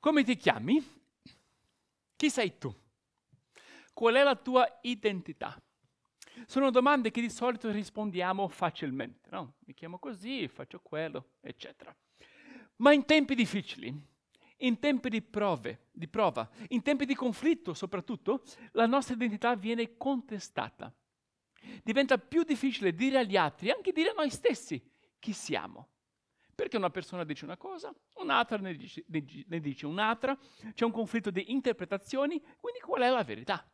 Come ti chiami? Chi sei tu? Qual è la tua identità? Sono domande che di solito rispondiamo facilmente, no? Mi chiamo così, faccio quello, eccetera. Ma in tempi difficili, in tempi di prove, di prova, in tempi di conflitto soprattutto, la nostra identità viene contestata. Diventa più difficile dire agli altri, anche dire a noi stessi, chi siamo. Perché una persona dice una cosa, un'altra ne dice, ne dice un'altra, c'è un conflitto di interpretazioni, quindi qual è la verità?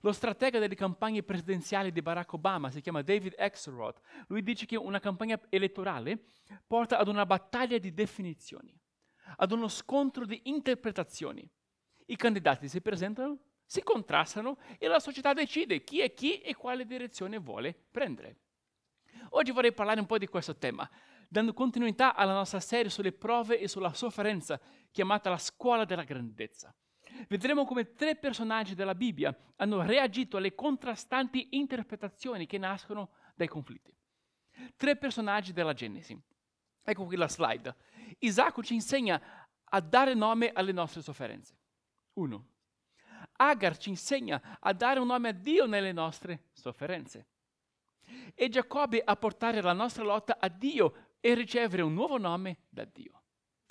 Lo stratega delle campagne presidenziali di Barack Obama si chiama David Axelrod. Lui dice che una campagna elettorale porta ad una battaglia di definizioni, ad uno scontro di interpretazioni. I candidati si presentano, si contrastano e la società decide chi è chi e quale direzione vuole prendere. Oggi vorrei parlare un po' di questo tema, dando continuità alla nostra serie sulle prove e sulla sofferenza, chiamata la scuola della grandezza. Vedremo come tre personaggi della Bibbia hanno reagito alle contrastanti interpretazioni che nascono dai conflitti. Tre personaggi della Genesi. Ecco qui la slide. Isacco ci insegna a dare nome alle nostre sofferenze. Uno. Agar ci insegna a dare un nome a Dio nelle nostre sofferenze. E Giacobbe a portare la nostra lotta a Dio e ricevere un nuovo nome da Dio.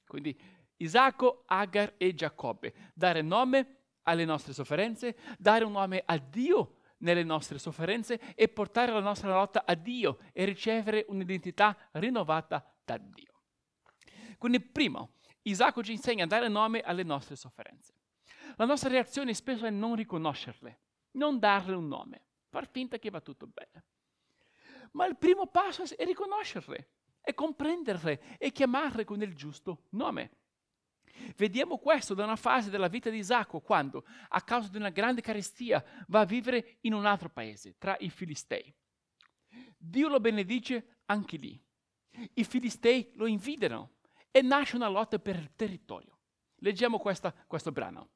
Quindi Isacco, Agar e Giacobbe, dare nome alle nostre sofferenze, dare un nome a Dio nelle nostre sofferenze e portare la nostra lotta a Dio e ricevere un'identità rinnovata da Dio. Quindi primo, Isacco ci insegna a dare nome alle nostre sofferenze. La nostra reazione spesso è non riconoscerle, non darle un nome, far finta che va tutto bene. Ma il primo passo è riconoscerle e comprenderle e chiamarle con il giusto nome. Vediamo questo da una fase della vita di Isacco, quando, a causa di una grande carestia, va a vivere in un altro paese, tra i Filistei. Dio lo benedice anche lì. I Filistei lo invidiano e nasce una lotta per il territorio. Leggiamo questa, questo brano.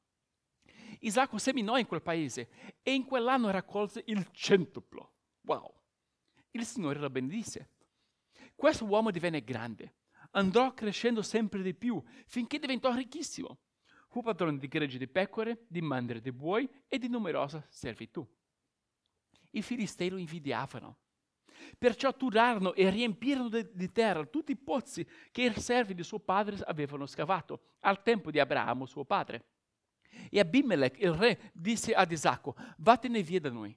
Isacco seminò in quel paese e in quell'anno raccolse il centuplo. Wow! Il Signore lo benedisse. Questo uomo divenne grande, andò crescendo sempre di più finché diventò ricchissimo. Fu padrone di greggi di pecore, di mandre di buoi e di numerosa servitù. I filistei lo invidiavano. Perciò turarono e riempirono di terra tutti i pozzi che i servi di suo padre avevano scavato al tempo di Abramo, suo padre. E Abimelech, il re, disse ad Isacco, vattene via da noi,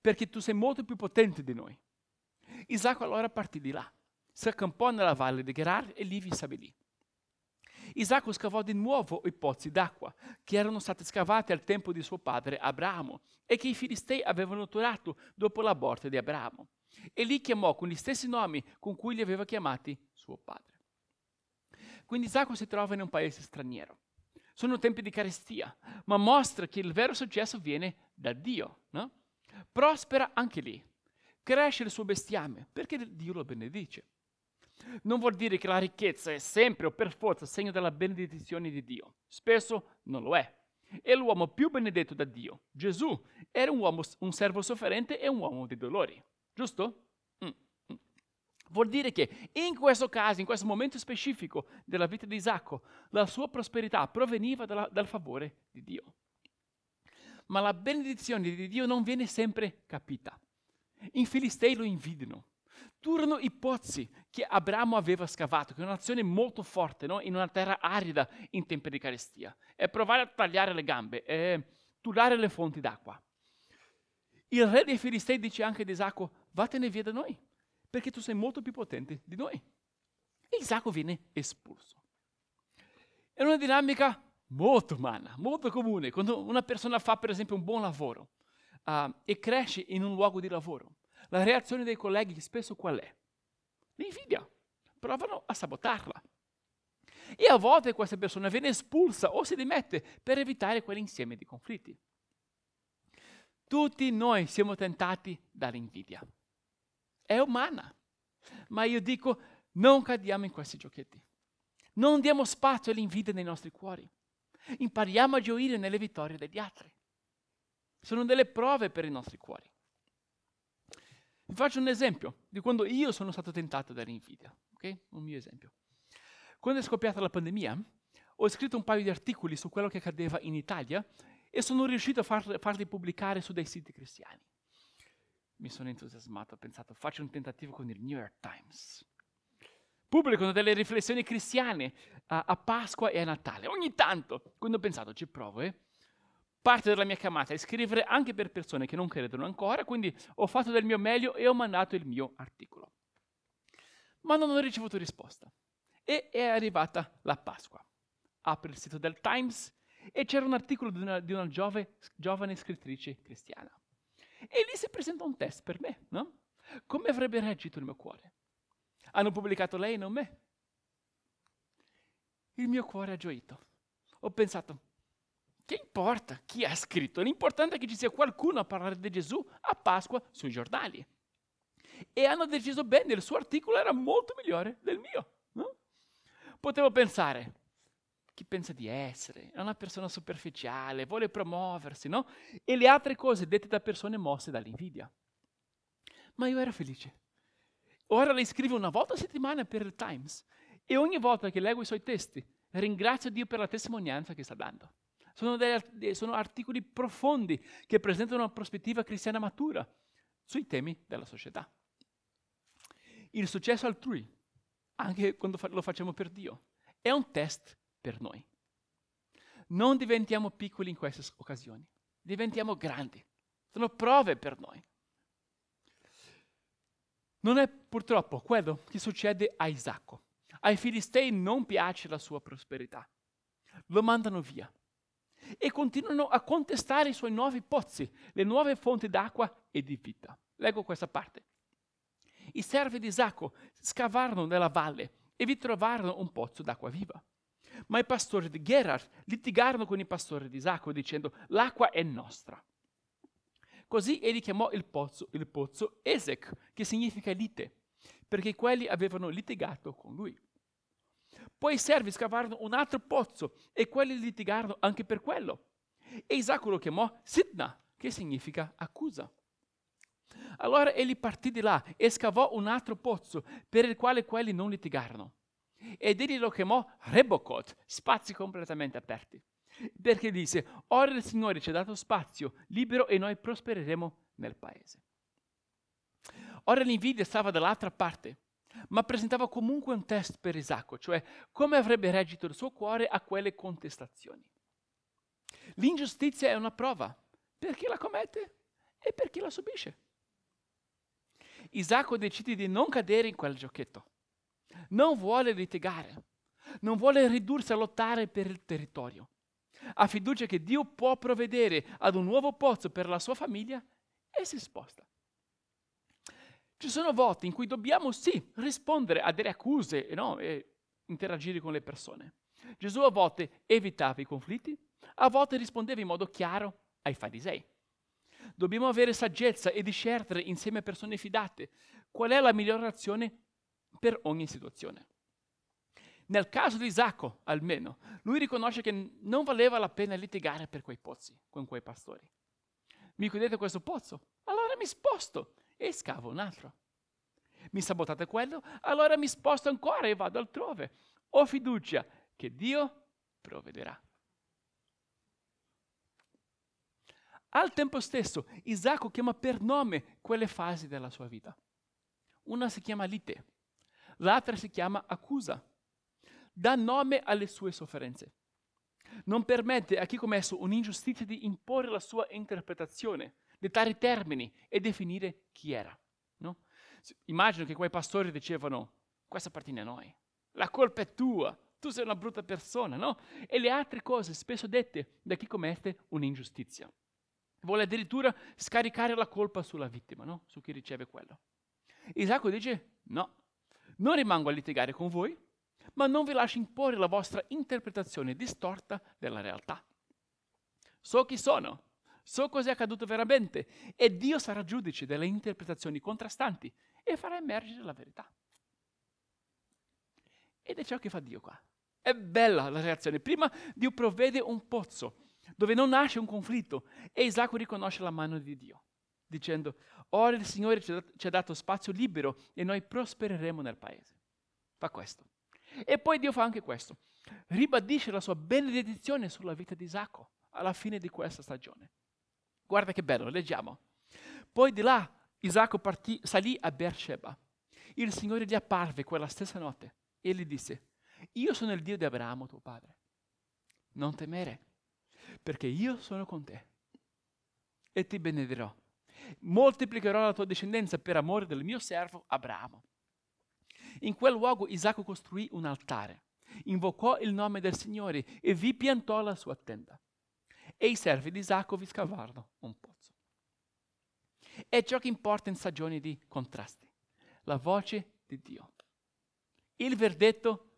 perché tu sei molto più potente di noi. Isacco allora partì di là si accampò nella valle di Gerar e lì vi stabilì. Isacco scavò di nuovo i pozzi d'acqua che erano stati scavati al tempo di suo padre Abramo e che i filistei avevano turato dopo la morte di Abramo. E li chiamò con gli stessi nomi con cui li aveva chiamati suo padre. Quindi Isacco si trova in un paese straniero. Sono tempi di carestia, ma mostra che il vero successo viene da Dio. No? Prospera anche lì. Cresce il suo bestiame perché Dio lo benedice non vuol dire che la ricchezza è sempre o per forza segno della benedizione di Dio. Spesso non lo è. È l'uomo più benedetto da Dio. Gesù era un uomo, un servo sofferente e un uomo di dolori. Giusto? Mm, mm. Vuol dire che in questo caso, in questo momento specifico della vita di Isacco, la sua prosperità proveniva dalla, dal favore di Dio. Ma la benedizione di Dio non viene sempre capita. In Filistei lo invidiano turano i pozzi che Abramo aveva scavato, che è un'azione molto forte no? in una terra arida in tempi di carestia. È provare a tagliare le gambe, è turare le fonti d'acqua. Il re dei Filistei dice anche ad Isacco, vattene via da noi, perché tu sei molto più potente di noi. E Isacco viene espulso. È una dinamica molto umana, molto comune, quando una persona fa per esempio un buon lavoro uh, e cresce in un luogo di lavoro la reazione dei colleghi spesso qual è? L'invidia. Provano a sabotarla. E a volte questa persona viene espulsa o si dimette per evitare quell'insieme di conflitti. Tutti noi siamo tentati dall'invidia. È umana. Ma io dico, non cadiamo in questi giochetti. Non diamo spazio all'invidia nei nostri cuori. Impariamo a gioire nelle vittorie degli altri. Sono delle prove per i nostri cuori. Vi faccio un esempio di quando io sono stato tentato dall'invidia, ok? Un mio esempio. Quando è scoppiata la pandemia, ho scritto un paio di articoli su quello che accadeva in Italia e sono riuscito a far, farli pubblicare su dei siti cristiani. Mi sono entusiasmato, ho pensato, faccio un tentativo con il New York Times. Pubblicano delle riflessioni cristiane a, a Pasqua e a Natale. Ogni tanto, quando ho pensato, ci provo, eh? Parte della mia chiamata è scrivere anche per persone che non credono ancora, quindi ho fatto del mio meglio e ho mandato il mio articolo. Ma non ho ricevuto risposta. E è arrivata la Pasqua. Apro il sito del Times e c'era un articolo di una, di una giove, giovane scrittrice cristiana. E lì si presenta un test per me, no? Come avrebbe reagito il mio cuore? Hanno pubblicato lei e non me. Il mio cuore ha gioito. Ho pensato, che importa chi ha scritto? L'importante è che ci sia qualcuno a parlare di Gesù a Pasqua sui giornali. E hanno deciso bene, il suo articolo era molto migliore del mio. No? Potevo pensare, chi pensa di essere? È una persona superficiale, vuole promuoversi, no? E le altre cose dette da persone mosse dall'invidia. Ma io ero felice. Ora le scrivo una volta a settimana per il Times e ogni volta che leggo i suoi testi ringrazio Dio per la testimonianza che sta dando. Sono, dei, sono articoli profondi che presentano una prospettiva cristiana matura sui temi della società. Il successo altrui, anche quando lo facciamo per Dio, è un test per noi. Non diventiamo piccoli in queste occasioni, diventiamo grandi. Sono prove per noi. Non è purtroppo quello che succede a Isacco. Ai filistei non piace la sua prosperità. Lo mandano via e continuano a contestare i suoi nuovi pozzi, le nuove fonti d'acqua e di vita. Leggo questa parte. I servi di Isacco scavarono nella valle e vi trovarono un pozzo d'acqua viva. Ma i pastori di Gerar litigarono con i pastori di Isacco dicendo l'acqua è nostra. Così egli chiamò il pozzo, il pozzo Esec, che significa lite, perché quelli avevano litigato con lui. Poi i servi scavarono un altro pozzo e quelli litigarono anche per quello. E Isacco lo chiamò Sitna, che significa accusa. Allora egli partì di là e scavò un altro pozzo per il quale quelli non litigarono. Ed egli lo chiamò Rebocot, spazi completamente aperti. Perché disse, ora il Signore ci ha dato spazio libero e noi prospereremo nel paese. Ora l'invidia stava dall'altra parte ma presentava comunque un test per Isacco, cioè come avrebbe reagito il suo cuore a quelle contestazioni. L'ingiustizia è una prova per chi la commette e per chi la subisce. Isacco decide di non cadere in quel giochetto. Non vuole litigare, non vuole ridursi a lottare per il territorio. Ha fiducia che Dio può provvedere ad un nuovo pozzo per la sua famiglia e si sposta. Ci sono volte in cui dobbiamo sì rispondere a delle accuse no? e interagire con le persone. Gesù a volte evitava i conflitti, a volte rispondeva in modo chiaro ai farisei. Dobbiamo avere saggezza e discernere insieme a persone fidate qual è la migliore azione per ogni situazione. Nel caso di Isacco, almeno, lui riconosce che non valeva la pena litigare per quei pozzi con quei pastori. Mi chiudete questo pozzo? Allora mi sposto e scavo un altro. Mi sabotate quello? Allora mi sposto ancora e vado altrove. Ho fiducia che Dio provvederà. Al tempo stesso, Isacco chiama per nome quelle fasi della sua vita. Una si chiama lite, l'altra si chiama accusa. Dà nome alle sue sofferenze. Non permette a chi commesso un'ingiustizia di imporre la sua interpretazione dettare termini e definire chi era. No? Immagino che quei pastori dicevano, questa appartiene a noi, la colpa è tua, tu sei una brutta persona, no? E le altre cose spesso dette da chi commette un'ingiustizia. Vuole addirittura scaricare la colpa sulla vittima, no? Su chi riceve quello. Isacco dice, no, non rimango a litigare con voi, ma non vi lascio imporre la vostra interpretazione distorta della realtà. So chi sono, so cosa è accaduto veramente e Dio sarà giudice delle interpretazioni contrastanti e farà emergere la verità. Ed è ciò che fa Dio qua. È bella la reazione. Prima Dio provvede un pozzo dove non nasce un conflitto e Isacco riconosce la mano di Dio, dicendo, ora il Signore ci ha dato spazio libero e noi prospereremo nel paese. Fa questo. E poi Dio fa anche questo. Ribadisce la sua benedizione sulla vita di Isacco alla fine di questa stagione. Guarda che bello, leggiamo. Poi di là Isacco partì, salì a Beersheba. Il Signore gli apparve quella stessa notte e gli disse, io sono il Dio di Abramo, tuo padre. Non temere, perché io sono con te e ti benedirò. Moltiplicherò la tua discendenza per amore del mio servo Abramo. In quel luogo Isacco costruì un altare, invocò il nome del Signore e vi piantò la sua tenda. E i servi di Isacco vi scavarono un pozzo. È ciò che importa in stagioni di contrasti, la voce di Dio, il verdetto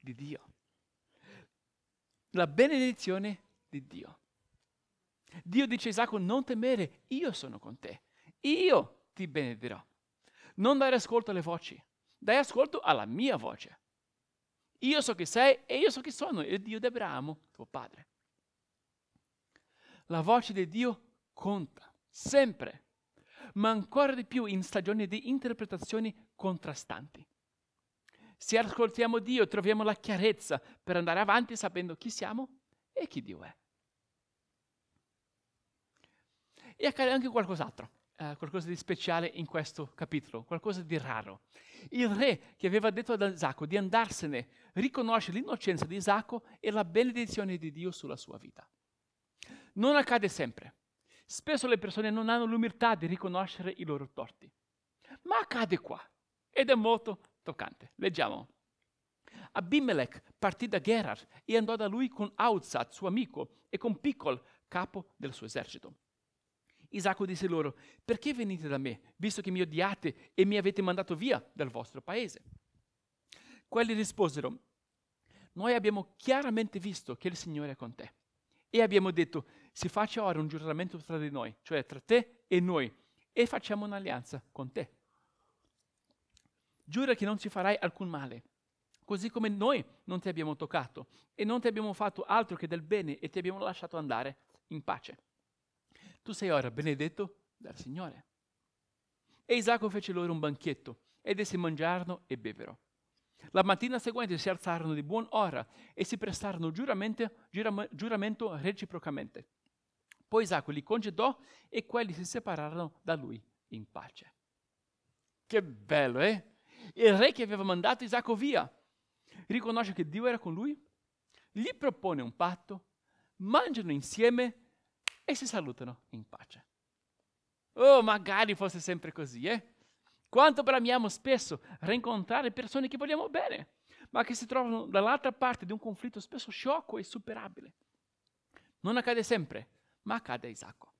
di Dio, la benedizione di Dio. Dio dice a Isacco, non temere, io sono con te, io ti benedirò. Non dare ascolto alle voci, dai ascolto alla mia voce. Io so chi sei e io so chi sono, il Dio di Abramo, tuo padre. La voce di Dio conta, sempre, ma ancora di più in stagioni di interpretazioni contrastanti. Se ascoltiamo Dio troviamo la chiarezza per andare avanti sapendo chi siamo e chi Dio è. E accade anche qualcos'altro, eh, qualcosa di speciale in questo capitolo, qualcosa di raro. Il re che aveva detto ad Isacco di andarsene riconosce l'innocenza di Isacco e la benedizione di Dio sulla sua vita. Non accade sempre. Spesso le persone non hanno l'umiltà di riconoscere i loro torti. Ma accade qua ed è molto toccante. Leggiamo. Abimelech partì da Gerar e andò da lui con Auzat, suo amico, e con Piccol, capo del suo esercito. Isacco disse loro, perché venite da me, visto che mi odiate e mi avete mandato via dal vostro paese? Quelli risposero, noi abbiamo chiaramente visto che il Signore è con te. E abbiamo detto, si faccia ora un giuramento tra di noi, cioè tra te e noi, e facciamo un'alleanza con te. Giura che non ci farai alcun male, così come noi non ti abbiamo toccato e non ti abbiamo fatto altro che del bene e ti abbiamo lasciato andare in pace tu sei ora benedetto dal Signore. E Isacco fece loro un banchetto ed essi mangiarono e bevero. La mattina seguente si alzarono di buon ora e si prestarono giuramento reciprocamente. Poi Isacco li congedò e quelli si separarono da lui in pace. Che bello, eh? Il re che aveva mandato Isacco via riconosce che Dio era con lui, gli propone un patto, mangiano insieme e si salutano in pace. Oh, magari fosse sempre così, eh? Quanto bramiamo spesso rincontrare persone che vogliamo bene, ma che si trovano dall'altra parte di un conflitto spesso sciocco e superabile. Non accade sempre, ma accade a Isacco.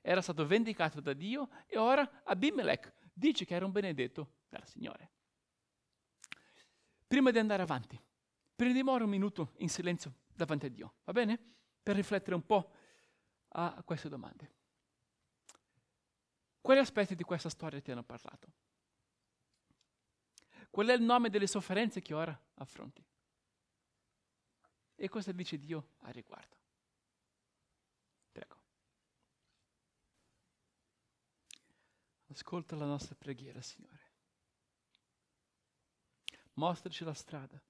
Era stato vendicato da Dio e ora Abimelech dice che era un benedetto dal Signore. Prima di andare avanti, prendiamo ora un minuto in silenzio davanti a Dio, va bene? Per riflettere un po' a queste domande. Quali aspetti di questa storia ti hanno parlato? Qual è il nome delle sofferenze che ora affronti? E cosa dice Dio a riguardo? Prego. Ascolta la nostra preghiera, Signore. Mostraci la strada,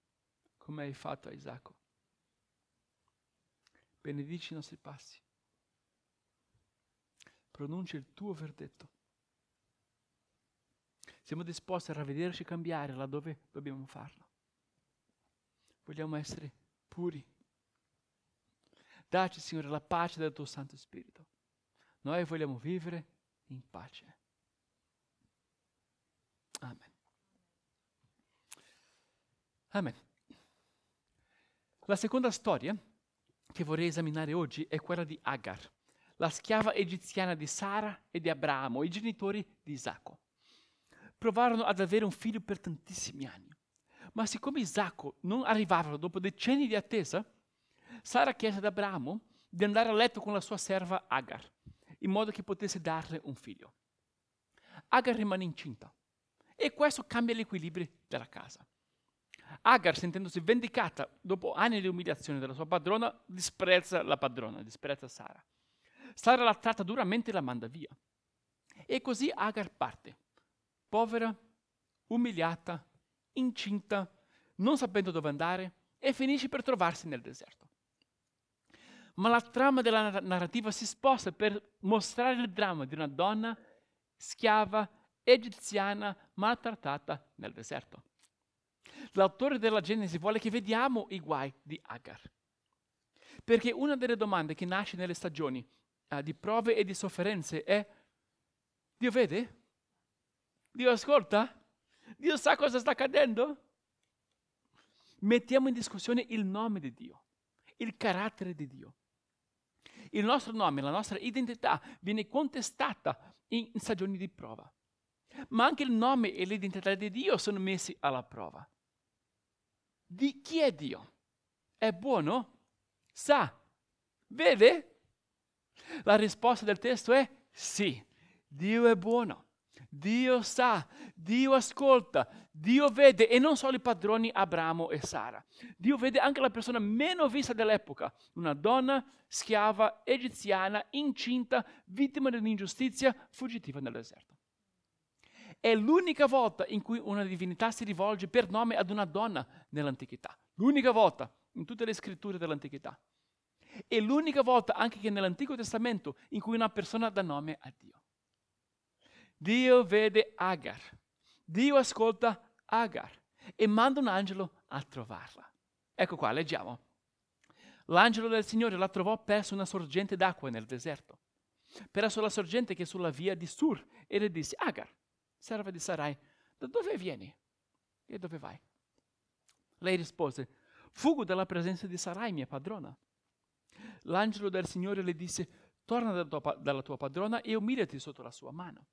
come hai fatto a Isacco. Benedici i nostri passi pronuncia il tuo verdetto. Siamo disposti a ravvederci e cambiare laddove dobbiamo farlo. Vogliamo essere puri. Dacci, Signore, la pace del tuo Santo Spirito. Noi vogliamo vivere in pace. Amen. Amen. La seconda storia che vorrei esaminare oggi è quella di Agar la schiava egiziana di Sara e di Abramo, i genitori di Isacco. Provarono ad avere un figlio per tantissimi anni, ma siccome Isacco non arrivava dopo decenni di attesa, Sara chiese ad Abramo di andare a letto con la sua serva Agar, in modo che potesse darle un figlio. Agar rimane incinta e questo cambia gli equilibri della casa. Agar, sentendosi vendicata dopo anni di umiliazione della sua padrona, disprezza la padrona, disprezza Sara. Sara la tratta duramente e la manda via. E così Agar parte, povera, umiliata, incinta, non sapendo dove andare, e finisce per trovarsi nel deserto. Ma la trama della narrativa si sposta per mostrare il dramma di una donna schiava egiziana maltrattata nel deserto. L'autore della Genesi vuole che vediamo i guai di Agar. Perché una delle domande che nasce nelle stagioni uh, di prove e di sofferenze è, Dio vede? Dio ascolta? Dio sa cosa sta accadendo? Mettiamo in discussione il nome di Dio, il carattere di Dio. Il nostro nome, la nostra identità viene contestata in stagioni di prova. Ma anche il nome e l'identità di Dio sono messi alla prova. Di chi è Dio? È buono? Sa? Vede? La risposta del testo è sì, Dio è buono. Dio sa, Dio ascolta, Dio vede e non solo i padroni Abramo e Sara. Dio vede anche la persona meno vista dell'epoca, una donna schiava egiziana, incinta, vittima di un'ingiustizia, fuggitiva nel deserto. È l'unica volta in cui una divinità si rivolge per nome ad una donna nell'antichità. L'unica volta in tutte le scritture dell'antichità. È l'unica volta anche che nell'Antico Testamento in cui una persona dà nome a Dio. Dio vede Agar, Dio ascolta Agar e manda un angelo a trovarla. Ecco qua, leggiamo. L'angelo del Signore la trovò presso una sorgente d'acqua nel deserto, presso la sorgente che è sulla via di Sur, e le disse, Agar, serva di Sarai, da dove vieni e dove vai? Lei rispose, fugo dalla presenza di Sarai, mia padrona. L'angelo del Signore le disse, torna dalla tua, dalla tua padrona e umiliati sotto la sua mano.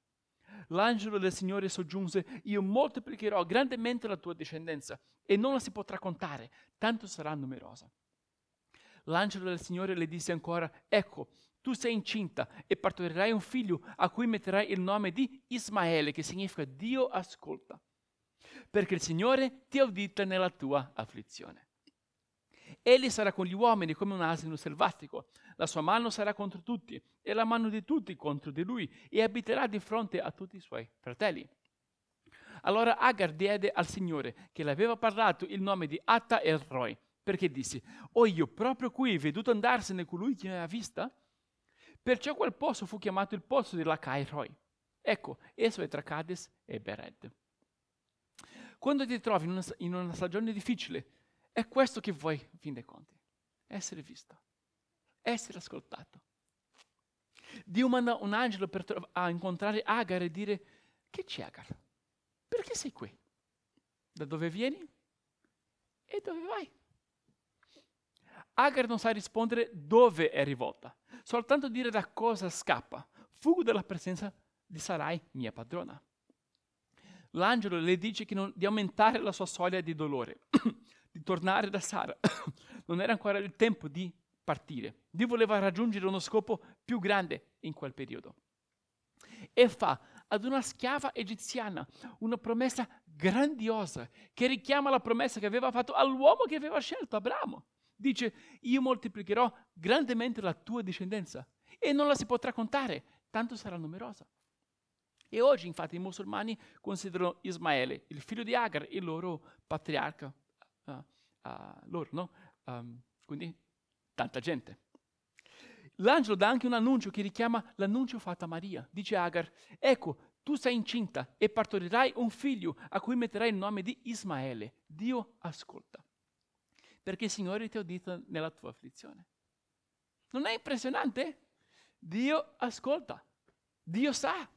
L'angelo del Signore soggiunse, io moltiplicherò grandemente la tua discendenza e non la si potrà contare, tanto sarà numerosa. L'angelo del Signore le disse ancora, ecco, tu sei incinta e partorirai un figlio a cui metterai il nome di Ismaele, che significa Dio ascolta, perché il Signore ti ha udita nella tua afflizione. Egli sarà con gli uomini come un asino selvatico, la sua mano sarà contro tutti e la mano di tutti contro di lui e abiterà di fronte a tutti i suoi fratelli. Allora Agar diede al Signore, che le aveva parlato, il nome di Atta el Roi, perché disse, ho io proprio qui veduto andarsene colui che mi aveva vista? Perciò quel posto fu chiamato il posto di Lacai Roi. Ecco, esso è tra Cades e Bered. Quando ti trovi in una, in una stagione difficile, è questo che vuoi, in fin dei conti, essere visto, essere ascoltato. Dio manda un angelo tro- a incontrare Agar e dire, che c'è Agar? Perché sei qui? Da dove vieni? E dove vai? Agar non sa rispondere dove è rivolta, soltanto dire da cosa scappa. Fugo dalla presenza di Sarai, mia padrona. L'angelo le dice non, di aumentare la sua soglia di dolore, di tornare da Sara. non era ancora il tempo di partire. Dio voleva raggiungere uno scopo più grande in quel periodo. E fa ad una schiava egiziana una promessa grandiosa che richiama la promessa che aveva fatto all'uomo che aveva scelto, Abramo. Dice, io moltiplicherò grandemente la tua discendenza e non la si potrà contare, tanto sarà numerosa. E oggi infatti i musulmani considerano Ismaele, il figlio di Agar, il loro patriarca, uh, uh, loro, no? Um, quindi tanta gente. L'angelo dà anche un annuncio che richiama l'annuncio fatto a Maria. Dice Agar, ecco, tu sei incinta e partorirai un figlio a cui metterai il nome di Ismaele. Dio ascolta perché il Signore ti ha udito nella tua afflizione. Non è impressionante? Dio ascolta, Dio sa,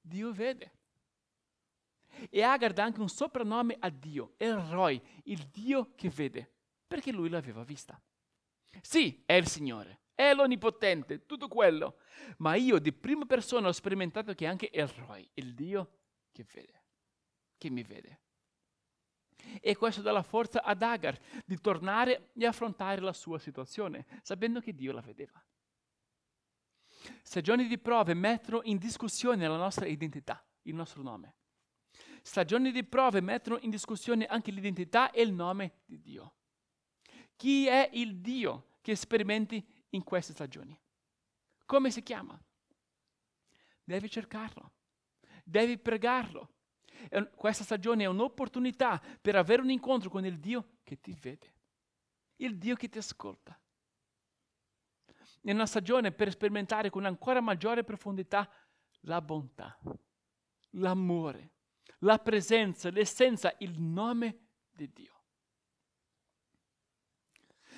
Dio vede. E Agar dà anche un soprannome a Dio, El Roy, il Dio che vede, perché lui l'aveva vista. Sì, è il Signore, è l'Onnipotente, tutto quello, ma io di prima persona ho sperimentato che anche El Roy, il Dio che vede, che mi vede. E questo dà la forza ad Agar di tornare e affrontare la sua situazione, sapendo che Dio la vedeva. Stagioni di prove mettono in discussione la nostra identità, il nostro nome. Stagioni di prove mettono in discussione anche l'identità e il nome di Dio. Chi è il Dio che sperimenti in queste stagioni? Come si chiama? Devi cercarlo, devi pregarlo, questa stagione è un'opportunità per avere un incontro con il Dio che ti vede, il Dio che ti ascolta. È una stagione per sperimentare con ancora maggiore profondità la bontà, l'amore, la presenza, l'essenza, il nome di Dio.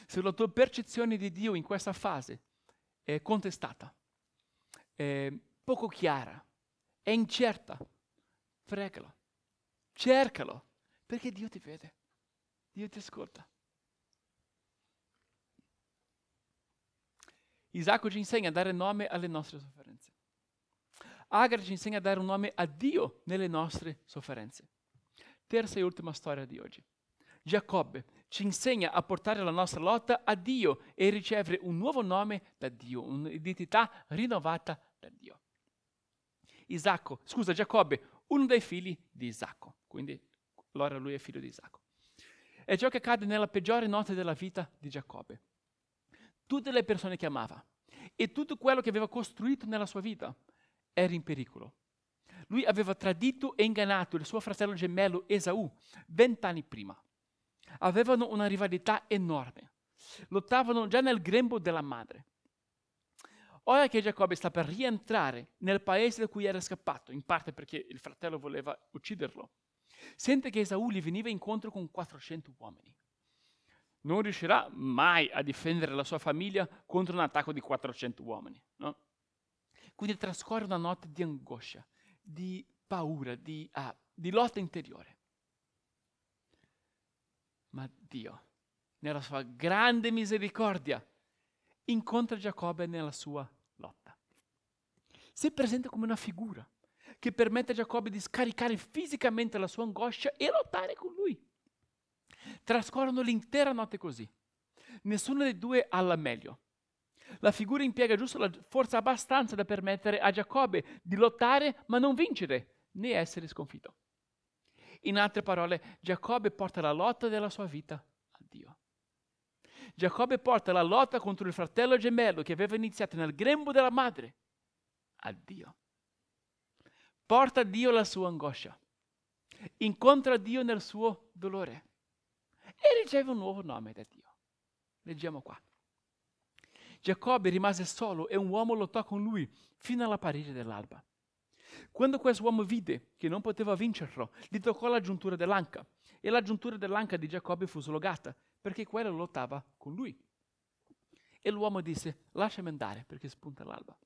Se la tua percezione di Dio in questa fase è contestata, è poco chiara, è incerta, pregalo, cercalo, perché Dio ti vede, Dio ti ascolta. Isacco ci insegna a dare nome alle nostre sofferenze. Agar ci insegna a dare un nome a Dio nelle nostre sofferenze. Terza e ultima storia di oggi. Giacobbe ci insegna a portare la nostra lotta a Dio e ricevere un nuovo nome da Dio, un'identità rinnovata da Dio. Isacco, scusa, Giacobbe, uno dei figli di Isacco, quindi allora lui è figlio di Isacco. È ciò che accade nella peggiore notte della vita di Giacobbe. Tutte le persone che amava e tutto quello che aveva costruito nella sua vita era in pericolo. Lui aveva tradito e ingannato il suo fratello gemello Esaù vent'anni prima. Avevano una rivalità enorme. Lottavano già nel grembo della madre. Ora che Giacobbe sta per rientrare nel paese da cui era scappato, in parte perché il fratello voleva ucciderlo, sente che Esaù gli veniva incontro con 400 uomini. Non riuscirà mai a difendere la sua famiglia contro un attacco di 400 uomini. No? Quindi trascorre una notte di angoscia, di paura, di, ah, di lotta interiore. Ma Dio, nella sua grande misericordia, incontra Giacobbe nella sua. Si presenta come una figura che permette a Giacobbe di scaricare fisicamente la sua angoscia e lottare con lui. Trascorrono l'intera notte così. Nessuno dei due ha la meglio. La figura impiega giusto la forza abbastanza da permettere a Giacobbe di lottare ma non vincere né essere sconfitto. In altre parole, Giacobbe porta la lotta della sua vita a Dio. Giacobbe porta la lotta contro il fratello gemello che aveva iniziato nel grembo della madre a Dio. Porta a Dio la sua angoscia. Incontra Dio nel suo dolore e riceve un nuovo nome da Dio. Leggiamo qua. Giacobbe rimase solo e un uomo lottò con lui fino alla parete dell'alba. Quando quest'uomo vide che non poteva vincerlo, gli toccò la giuntura dell'anca e la giuntura dell'anca di Giacobbe fu slogata perché quella lottava con lui. E l'uomo disse, lasciami andare perché spunta l'alba.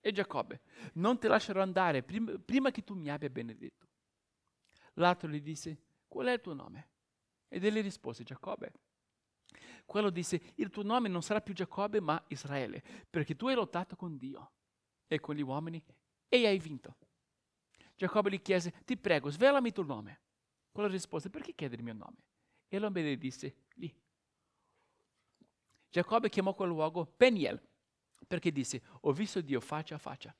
E Giacobbe, non ti lascerò andare prima, prima che tu mi abbia benedetto. L'altro gli disse, qual è il tuo nome? Ed egli rispose, Giacobbe. Quello disse, il tuo nome non sarà più Giacobbe ma Israele, perché tu hai lottato con Dio e con gli uomini e hai vinto. Giacobbe gli chiese, ti prego, svelami il tuo nome. Quello rispose, perché chiedere il mio nome? E l'uomo gli disse, lì. Giacobbe chiamò quel luogo Peniel, perché disse, ho visto Dio faccia a faccia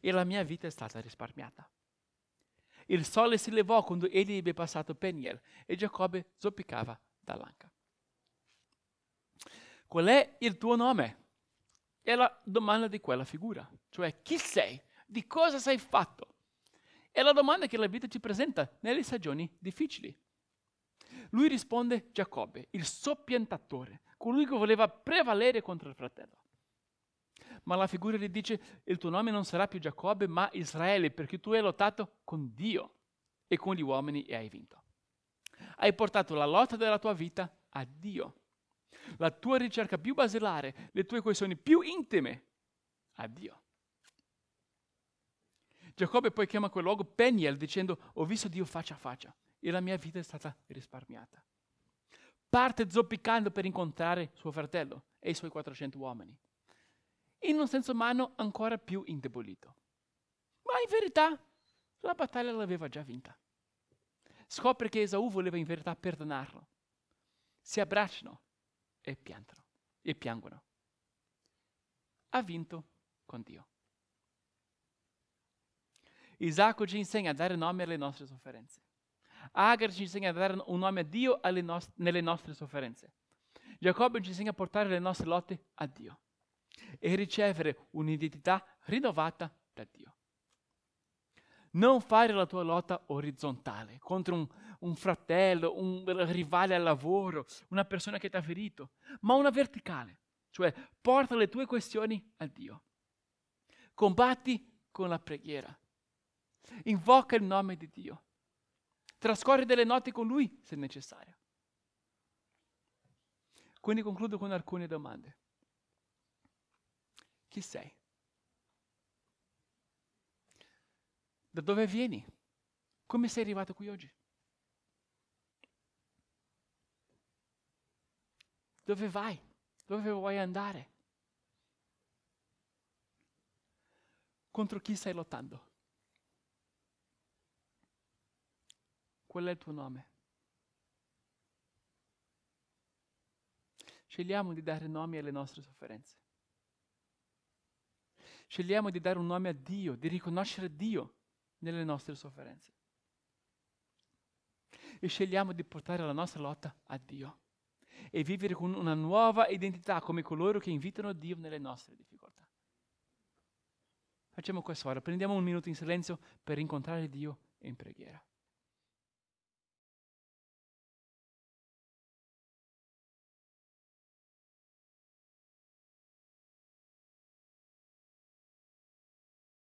e la mia vita è stata risparmiata. Il sole si levò quando egli ebbe passato Peniel e Giacobbe zoppicava dall'anca. Qual è il tuo nome? È la domanda di quella figura, cioè chi sei? Di cosa sei fatto? È la domanda che la vita ci presenta nelle stagioni difficili. Lui risponde Giacobbe, il soppiantatore, colui che voleva prevalere contro il fratello. Ma la figura gli dice, il tuo nome non sarà più Giacobbe, ma Israele, perché tu hai lottato con Dio e con gli uomini e hai vinto. Hai portato la lotta della tua vita a Dio. La tua ricerca più basilare, le tue questioni più intime a Dio. Giacobbe poi chiama quel luogo Peniel dicendo ho visto Dio faccia a faccia e la mia vita è stata risparmiata. Parte zoppicando per incontrare suo fratello e i suoi 400 uomini. In un senso umano ancora più indebolito. Ma in verità la battaglia l'aveva già vinta. Scopre che Esaù voleva in verità perdonarlo. Si abbracciano e piantano e piangono. Ha vinto con Dio. Isacco ci insegna a dare nome alle nostre sofferenze. Agar ci insegna a dare un nome a Dio nost- nelle nostre sofferenze. Giacobbe ci insegna a portare le nostre lotte a Dio e ricevere un'identità rinnovata da Dio. Non fare la tua lotta orizzontale contro un, un fratello, un rivale al lavoro, una persona che ti ha ferito, ma una verticale, cioè porta le tue questioni a Dio. Combatti con la preghiera. Invoca il nome di Dio. Trascorri delle notti con Lui se necessario. Quindi concludo con alcune domande. Chi sei? Da dove vieni? Come sei arrivato qui oggi? Dove vai? Dove vuoi andare? Contro chi stai lottando? Qual è il tuo nome? Scegliamo di dare nomi alle nostre sofferenze. Scegliamo di dare un nome a Dio, di riconoscere Dio nelle nostre sofferenze. E scegliamo di portare la nostra lotta a Dio e vivere con una nuova identità come coloro che invitano Dio nelle nostre difficoltà. Facciamo questo ora, prendiamo un minuto in silenzio per incontrare Dio in preghiera.